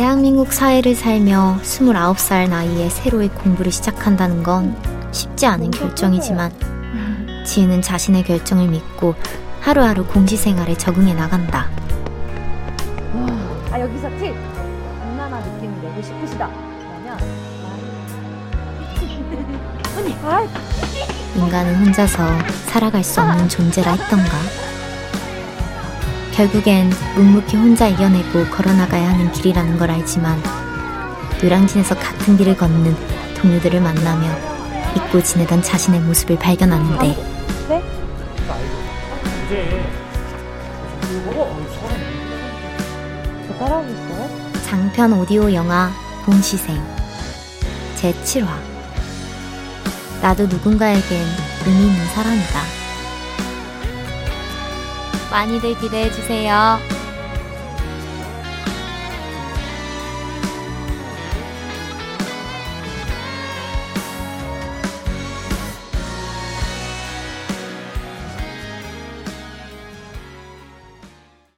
대한민국 사회를 살며 29살 나이에 새로의 공부를 시작한다는 건 쉽지 않은 결정이지만 지은은 자신의 결정을 믿고 하루하루 공시 생활에 적응해 나간다. 아 여기서 팁! 장난한 느낌을 내고 싶으시다. 그러면 인간은 혼자서 살아갈 수 없는 존재라 했던가. 결국엔 묵묵히 혼자 이겨내고 걸어나가야 하는 길이라는 걸 알지만 노량진에서 같은 길을 걷는 동료들을 만나며 잊고 지내던 자신의 모습을 발견하는데 네? 장편 오디오 영화 공시생 제7화 나도 누군가에겐 의미 있는 사람이다. 많이들 기대해 주세요.